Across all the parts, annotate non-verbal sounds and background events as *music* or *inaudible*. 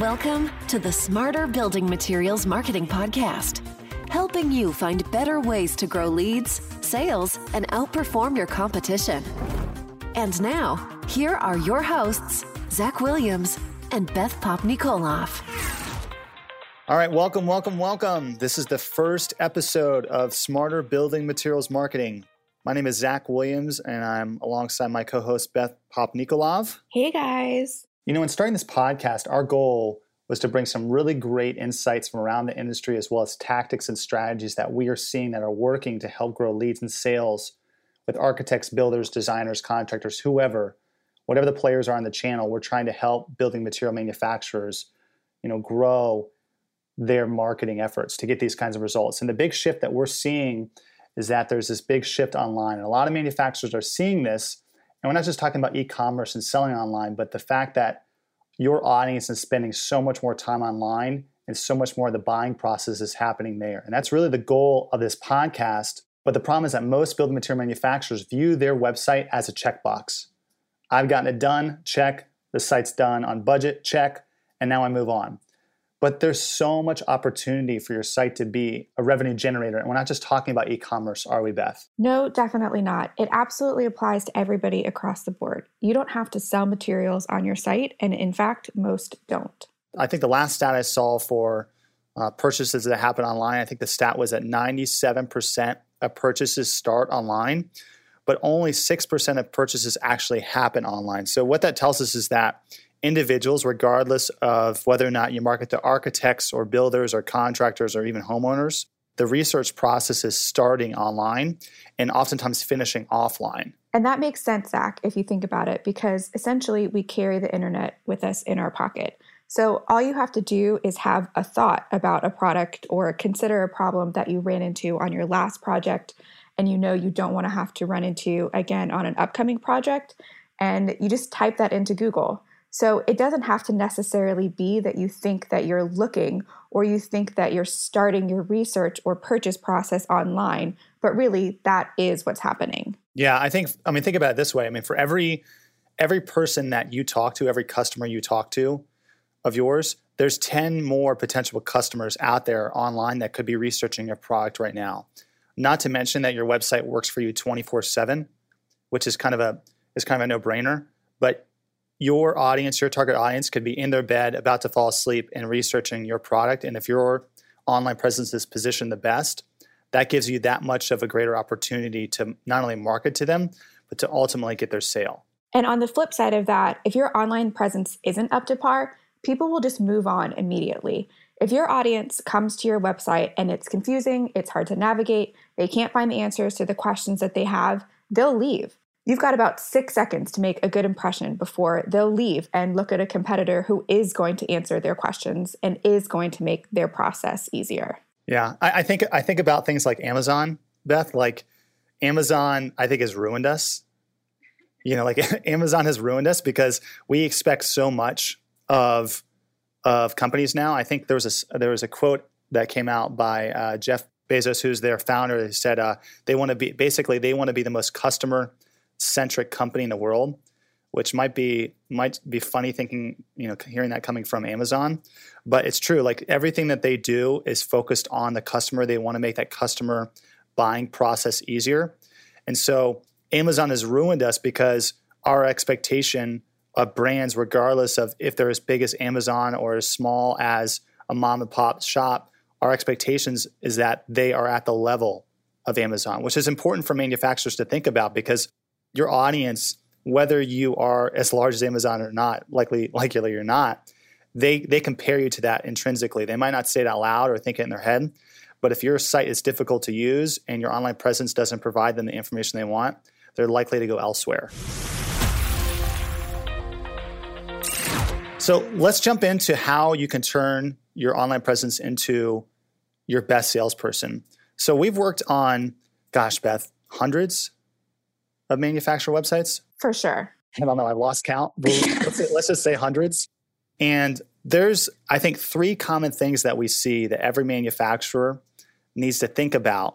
Welcome to the Smarter Building Materials Marketing Podcast, helping you find better ways to grow leads, sales, and outperform your competition. And now, here are your hosts, Zach Williams and Beth Popnikolov. All right, welcome, welcome, welcome. This is the first episode of Smarter Building Materials Marketing. My name is Zach Williams, and I'm alongside my co host, Beth Popnikolov. Hey, guys. You know, in starting this podcast, our goal was to bring some really great insights from around the industry as well as tactics and strategies that we are seeing that are working to help grow leads and sales with architects, builders, designers, contractors, whoever, whatever the players are on the channel. We're trying to help building material manufacturers, you know, grow their marketing efforts to get these kinds of results. And the big shift that we're seeing is that there's this big shift online. And a lot of manufacturers are seeing this and we're not just talking about e-commerce and selling online, but the fact that your audience is spending so much more time online and so much more of the buying process is happening there. And that's really the goal of this podcast. But the problem is that most building material manufacturers view their website as a checkbox. I've gotten it done, check. The site's done on budget, check. And now I move on. But there's so much opportunity for your site to be a revenue generator. And we're not just talking about e commerce, are we, Beth? No, definitely not. It absolutely applies to everybody across the board. You don't have to sell materials on your site. And in fact, most don't. I think the last stat I saw for uh, purchases that happen online, I think the stat was that 97% of purchases start online, but only 6% of purchases actually happen online. So, what that tells us is that individuals, regardless of whether or not you market to architects or builders or contractors or even homeowners, the research process is starting online and oftentimes finishing offline. And that makes sense, Zach, if you think about it, because essentially we carry the internet with us in our pocket. So all you have to do is have a thought about a product or consider a problem that you ran into on your last project and you know you don't want to have to run into again on an upcoming project. And you just type that into Google. So it doesn't have to necessarily be that you think that you're looking or you think that you're starting your research or purchase process online, but really that is what's happening. Yeah, I think I mean think about it this way. I mean for every every person that you talk to, every customer you talk to of yours, there's 10 more potential customers out there online that could be researching your product right now. Not to mention that your website works for you 24/7, which is kind of a is kind of a no-brainer, but your audience, your target audience, could be in their bed about to fall asleep and researching your product. And if your online presence is positioned the best, that gives you that much of a greater opportunity to not only market to them, but to ultimately get their sale. And on the flip side of that, if your online presence isn't up to par, people will just move on immediately. If your audience comes to your website and it's confusing, it's hard to navigate, they can't find the answers to the questions that they have, they'll leave. You've got about six seconds to make a good impression before they'll leave and look at a competitor who is going to answer their questions and is going to make their process easier. Yeah, I, I think I think about things like Amazon, Beth. Like Amazon, I think has ruined us. You know, like *laughs* Amazon has ruined us because we expect so much of of companies now. I think there was a there was a quote that came out by uh, Jeff Bezos, who's their founder. He said uh, they want to be basically they want to be the most customer centric company in the world, which might be might be funny thinking, you know, hearing that coming from Amazon, but it's true. Like everything that they do is focused on the customer. They want to make that customer buying process easier. And so Amazon has ruined us because our expectation of brands, regardless of if they're as big as Amazon or as small as a mom and pop shop, our expectations is that they are at the level of Amazon, which is important for manufacturers to think about because your audience, whether you are as large as Amazon or not, likely likely you're not, they they compare you to that intrinsically. They might not say it out loud or think it in their head, but if your site is difficult to use and your online presence doesn't provide them the information they want, they're likely to go elsewhere. So let's jump into how you can turn your online presence into your best salesperson. So we've worked on, gosh, Beth, hundreds, of manufacturer websites? For sure. I don't know. I've lost count. let's, say, let's just say hundreds. And there's, I think, three common things that we see that every manufacturer needs to think about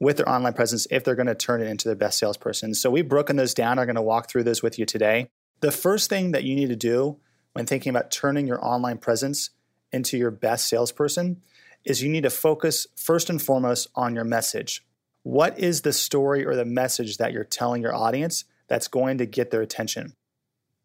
with their online presence if they're going to turn it into their best salesperson. So we've broken those down. I'm going to walk through those with you today. The first thing that you need to do when thinking about turning your online presence into your best salesperson is you need to focus first and foremost on your message. What is the story or the message that you're telling your audience that's going to get their attention?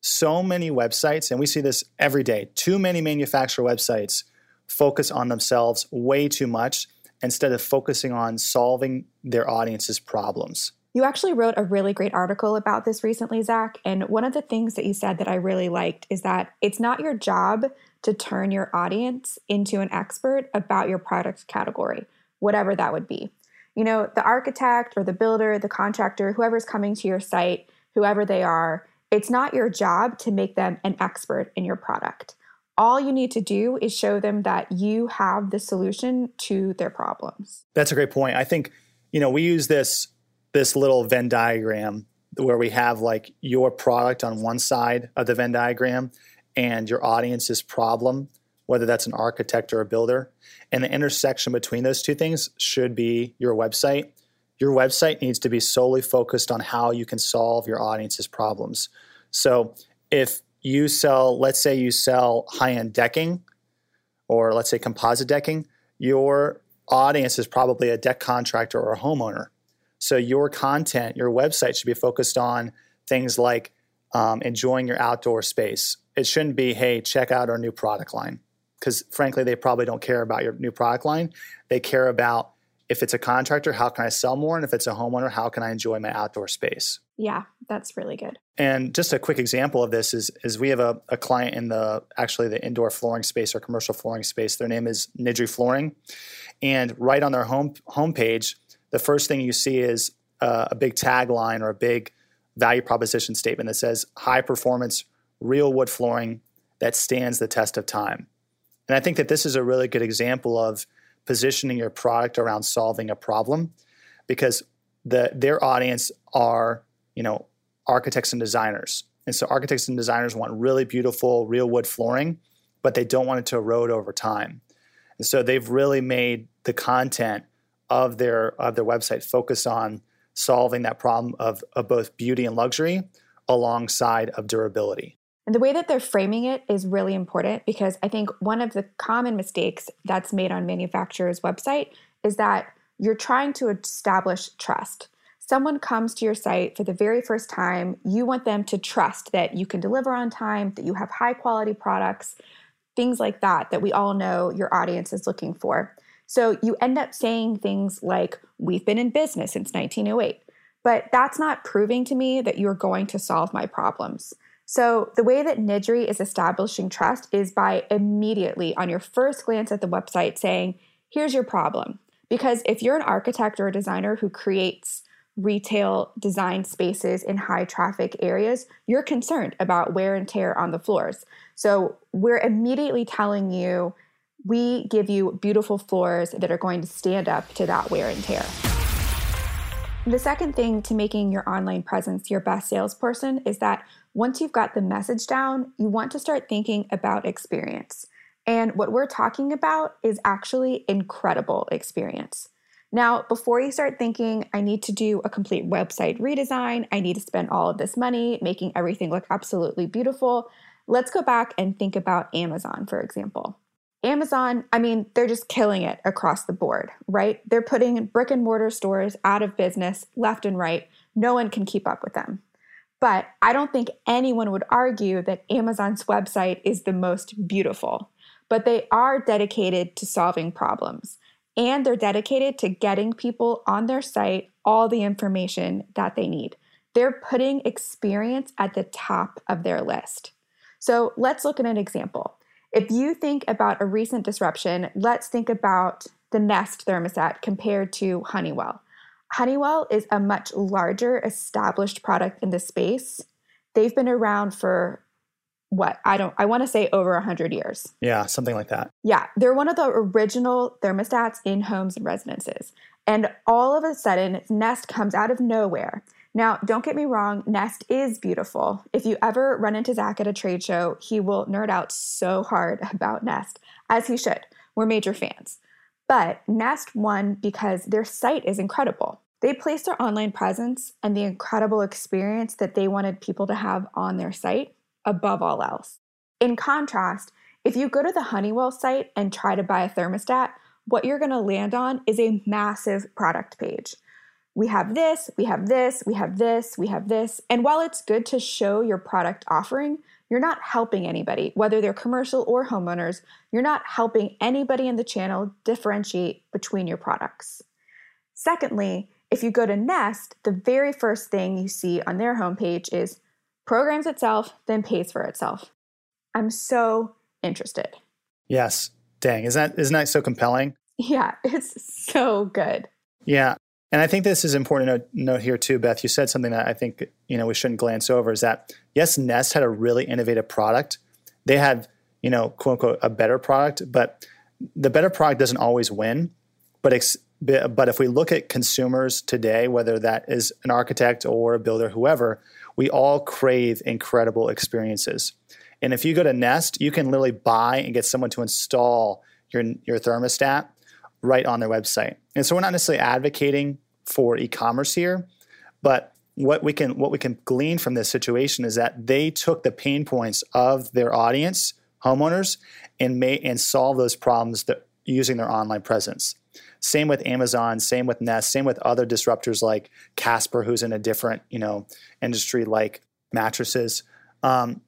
So many websites, and we see this every day, too many manufacturer websites focus on themselves way too much instead of focusing on solving their audience's problems. You actually wrote a really great article about this recently, Zach. And one of the things that you said that I really liked is that it's not your job to turn your audience into an expert about your product category, whatever that would be. You know, the architect or the builder, the contractor, whoever's coming to your site, whoever they are, it's not your job to make them an expert in your product. All you need to do is show them that you have the solution to their problems. That's a great point. I think, you know, we use this this little Venn diagram where we have like your product on one side of the Venn diagram and your audience's problem, whether that's an architect or a builder. And the intersection between those two things should be your website. Your website needs to be solely focused on how you can solve your audience's problems. So if you sell, let's say you sell high end decking or let's say composite decking, your audience is probably a deck contractor or a homeowner. So your content, your website should be focused on things like um, enjoying your outdoor space. It shouldn't be, hey, check out our new product line. Because frankly, they probably don't care about your new product line. They care about if it's a contractor, how can I sell more? And if it's a homeowner, how can I enjoy my outdoor space? Yeah, that's really good. And just a quick example of this is, is we have a, a client in the actually the indoor flooring space or commercial flooring space. Their name is Nydree Flooring. And right on their home homepage, the first thing you see is uh, a big tagline or a big value proposition statement that says high performance real wood flooring that stands the test of time. And I think that this is a really good example of positioning your product around solving a problem because the their audience are, you know, architects and designers. And so architects and designers want really beautiful real wood flooring, but they don't want it to erode over time. And so they've really made the content of their of their website focus on solving that problem of, of both beauty and luxury alongside of durability. The way that they're framing it is really important because I think one of the common mistakes that's made on manufacturers' website is that you're trying to establish trust. Someone comes to your site for the very first time, you want them to trust that you can deliver on time, that you have high quality products, things like that that we all know your audience is looking for. So you end up saying things like, We've been in business since 1908. But that's not proving to me that you're going to solve my problems. So, the way that Nydree is establishing trust is by immediately, on your first glance at the website, saying, Here's your problem. Because if you're an architect or a designer who creates retail design spaces in high traffic areas, you're concerned about wear and tear on the floors. So, we're immediately telling you we give you beautiful floors that are going to stand up to that wear and tear. The second thing to making your online presence your best salesperson is that once you've got the message down, you want to start thinking about experience. And what we're talking about is actually incredible experience. Now, before you start thinking, I need to do a complete website redesign, I need to spend all of this money making everything look absolutely beautiful, let's go back and think about Amazon, for example. Amazon, I mean, they're just killing it across the board, right? They're putting brick and mortar stores out of business left and right. No one can keep up with them. But I don't think anyone would argue that Amazon's website is the most beautiful. But they are dedicated to solving problems and they're dedicated to getting people on their site all the information that they need. They're putting experience at the top of their list. So let's look at an example. If you think about a recent disruption, let's think about the Nest thermostat compared to Honeywell. Honeywell is a much larger established product in the space. They've been around for what? I don't I want to say over 100 years. Yeah, something like that. Yeah, they're one of the original thermostats in homes and residences. And all of a sudden, Nest comes out of nowhere now, don't get me wrong, Nest is beautiful. If you ever run into Zach at a trade show, he will nerd out so hard *laughs* about Nest, as he should. We're major fans. But Nest won because their site is incredible. They placed their online presence and the incredible experience that they wanted people to have on their site above all else. In contrast, if you go to the Honeywell site and try to buy a thermostat, what you're going to land on is a massive product page. We have this, we have this, we have this, we have this. And while it's good to show your product offering, you're not helping anybody, whether they're commercial or homeowners. You're not helping anybody in the channel differentiate between your products. Secondly, if you go to Nest, the very first thing you see on their homepage is programs itself, then pays for itself. I'm so interested. Yes. Dang. Isn't that, isn't that so compelling? Yeah, *laughs* it's so good. Yeah. And I think this is important to note here too, Beth. You said something that I think you know we shouldn't glance over is that yes, Nest had a really innovative product. They had you know quote unquote a better product, but the better product doesn't always win. But ex- but if we look at consumers today, whether that is an architect or a builder, whoever, we all crave incredible experiences. And if you go to Nest, you can literally buy and get someone to install your your thermostat right on their website. And so we're not necessarily advocating for e-commerce here, but what we can what we can glean from this situation is that they took the pain points of their audience, homeowners, and may and solve those problems that, using their online presence. Same with Amazon, same with Nest, same with other disruptors like Casper, who's in a different you know industry like mattresses. Um,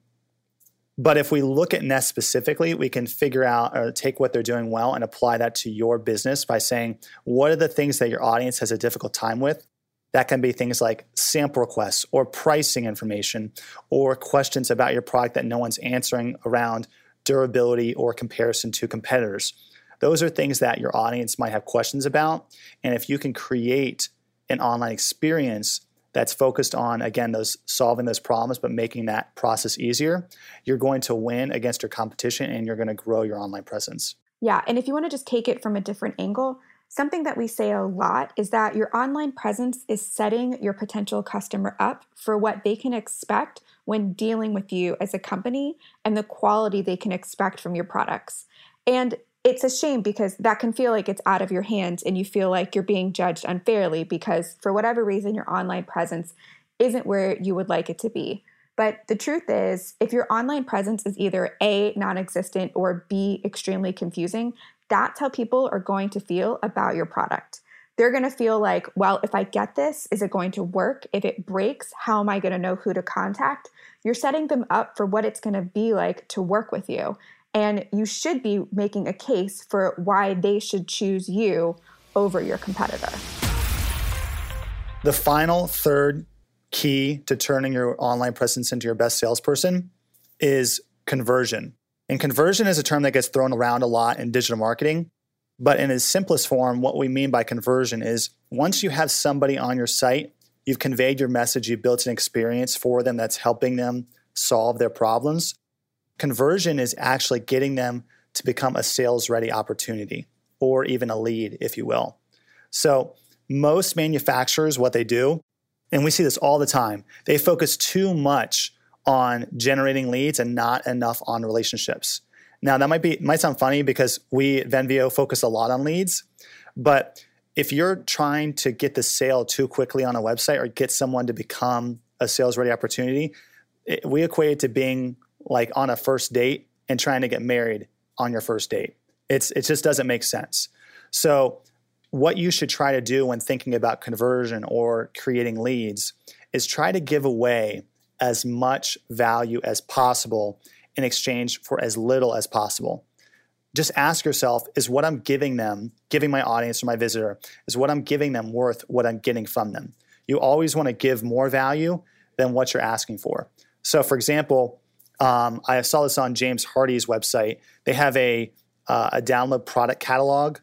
but if we look at Nest specifically, we can figure out or take what they're doing well and apply that to your business by saying, what are the things that your audience has a difficult time with? That can be things like sample requests or pricing information or questions about your product that no one's answering around durability or comparison to competitors. Those are things that your audience might have questions about. And if you can create an online experience that's focused on again those solving those problems but making that process easier you're going to win against your competition and you're going to grow your online presence. Yeah and if you want to just take it from a different angle something that we say a lot is that your online presence is setting your potential customer up for what they can expect when dealing with you as a company and the quality they can expect from your products. And it's a shame because that can feel like it's out of your hands and you feel like you're being judged unfairly because for whatever reason your online presence isn't where you would like it to be. But the truth is, if your online presence is either A, non existent, or B, extremely confusing, that's how people are going to feel about your product. They're going to feel like, well, if I get this, is it going to work? If it breaks, how am I going to know who to contact? You're setting them up for what it's going to be like to work with you. And you should be making a case for why they should choose you over your competitor. The final third key to turning your online presence into your best salesperson is conversion. And conversion is a term that gets thrown around a lot in digital marketing. But in its simplest form, what we mean by conversion is once you have somebody on your site, you've conveyed your message, you've built an experience for them that's helping them solve their problems. Conversion is actually getting them to become a sales ready opportunity or even a lead, if you will. So, most manufacturers, what they do, and we see this all the time, they focus too much on generating leads and not enough on relationships. Now, that might be might sound funny because we at Venveo focus a lot on leads, but if you're trying to get the sale too quickly on a website or get someone to become a sales ready opportunity, it, we equate it to being like on a first date and trying to get married on your first date. It's it just doesn't make sense. So what you should try to do when thinking about conversion or creating leads is try to give away as much value as possible in exchange for as little as possible. Just ask yourself is what I'm giving them, giving my audience or my visitor, is what I'm giving them worth what I'm getting from them? You always want to give more value than what you're asking for. So, for example, um, I saw this on James Hardie's website. They have a uh, a download product catalog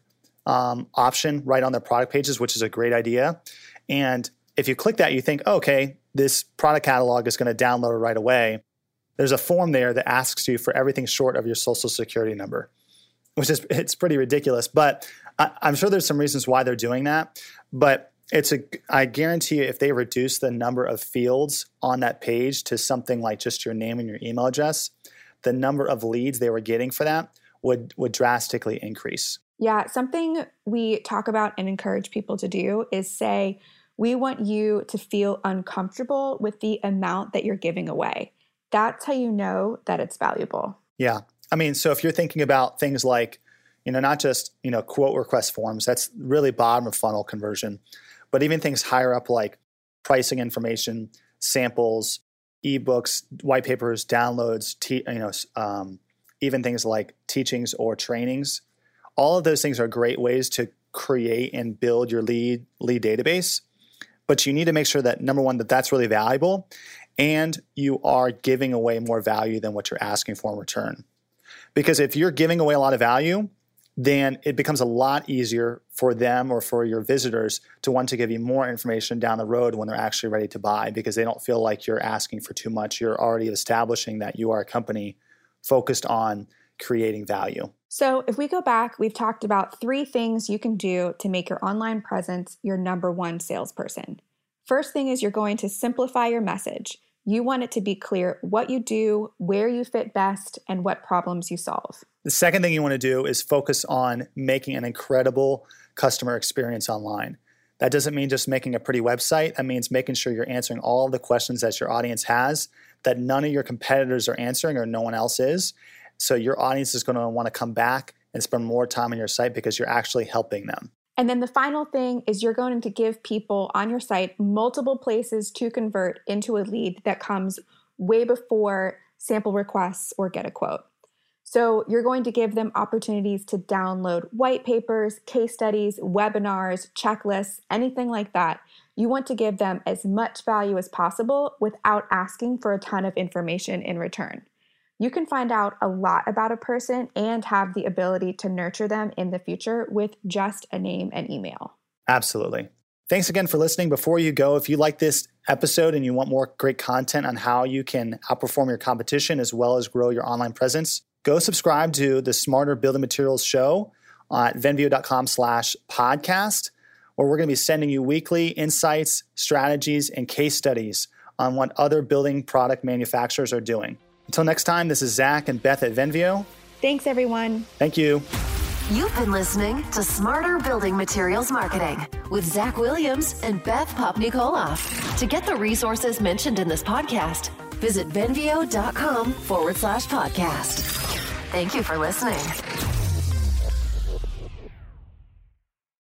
um, option right on their product pages, which is a great idea. And if you click that, you think, okay, this product catalog is going to download right away. There's a form there that asks you for everything short of your social security number, which is it's pretty ridiculous. But I, I'm sure there's some reasons why they're doing that. But it's a I guarantee you if they reduce the number of fields on that page to something like just your name and your email address, the number of leads they were getting for that would would drastically increase. Yeah, something we talk about and encourage people to do is say we want you to feel uncomfortable with the amount that you're giving away. That's how you know that it's valuable. Yeah. I mean, so if you're thinking about things like, you know, not just, you know, quote request forms, that's really bottom of funnel conversion, but even things higher up like pricing information, samples, ebooks, white papers, downloads, te- you know, um, even things like teachings or trainings. All of those things are great ways to create and build your lead lead database. But you need to make sure that number one that that's really valuable, and you are giving away more value than what you're asking for in return. Because if you're giving away a lot of value, then it becomes a lot easier for them or for your visitors to want to give you more information down the road when they're actually ready to buy because they don't feel like you're asking for too much. You're already establishing that you are a company focused on creating value. So, if we go back, we've talked about three things you can do to make your online presence your number one salesperson. First thing is you're going to simplify your message. You want it to be clear what you do, where you fit best, and what problems you solve. The second thing you want to do is focus on making an incredible customer experience online. That doesn't mean just making a pretty website. That means making sure you're answering all the questions that your audience has that none of your competitors are answering or no one else is. So your audience is going to want to come back and spend more time on your site because you're actually helping them. And then the final thing is you're going to give people on your site multiple places to convert into a lead that comes way before sample requests or get a quote. So you're going to give them opportunities to download white papers, case studies, webinars, checklists, anything like that. You want to give them as much value as possible without asking for a ton of information in return you can find out a lot about a person and have the ability to nurture them in the future with just a name and email. Absolutely. Thanks again for listening. Before you go, if you like this episode and you want more great content on how you can outperform your competition as well as grow your online presence, go subscribe to the Smarter Building Materials show at venveo.com slash podcast, where we're going to be sending you weekly insights, strategies, and case studies on what other building product manufacturers are doing. Until next time, this is Zach and Beth at Venveo. Thanks, everyone. Thank you. You've been listening to Smarter Building Materials Marketing with Zach Williams and Beth Popnikolov. To get the resources mentioned in this podcast, visit venveo.com forward slash podcast. Thank you for listening.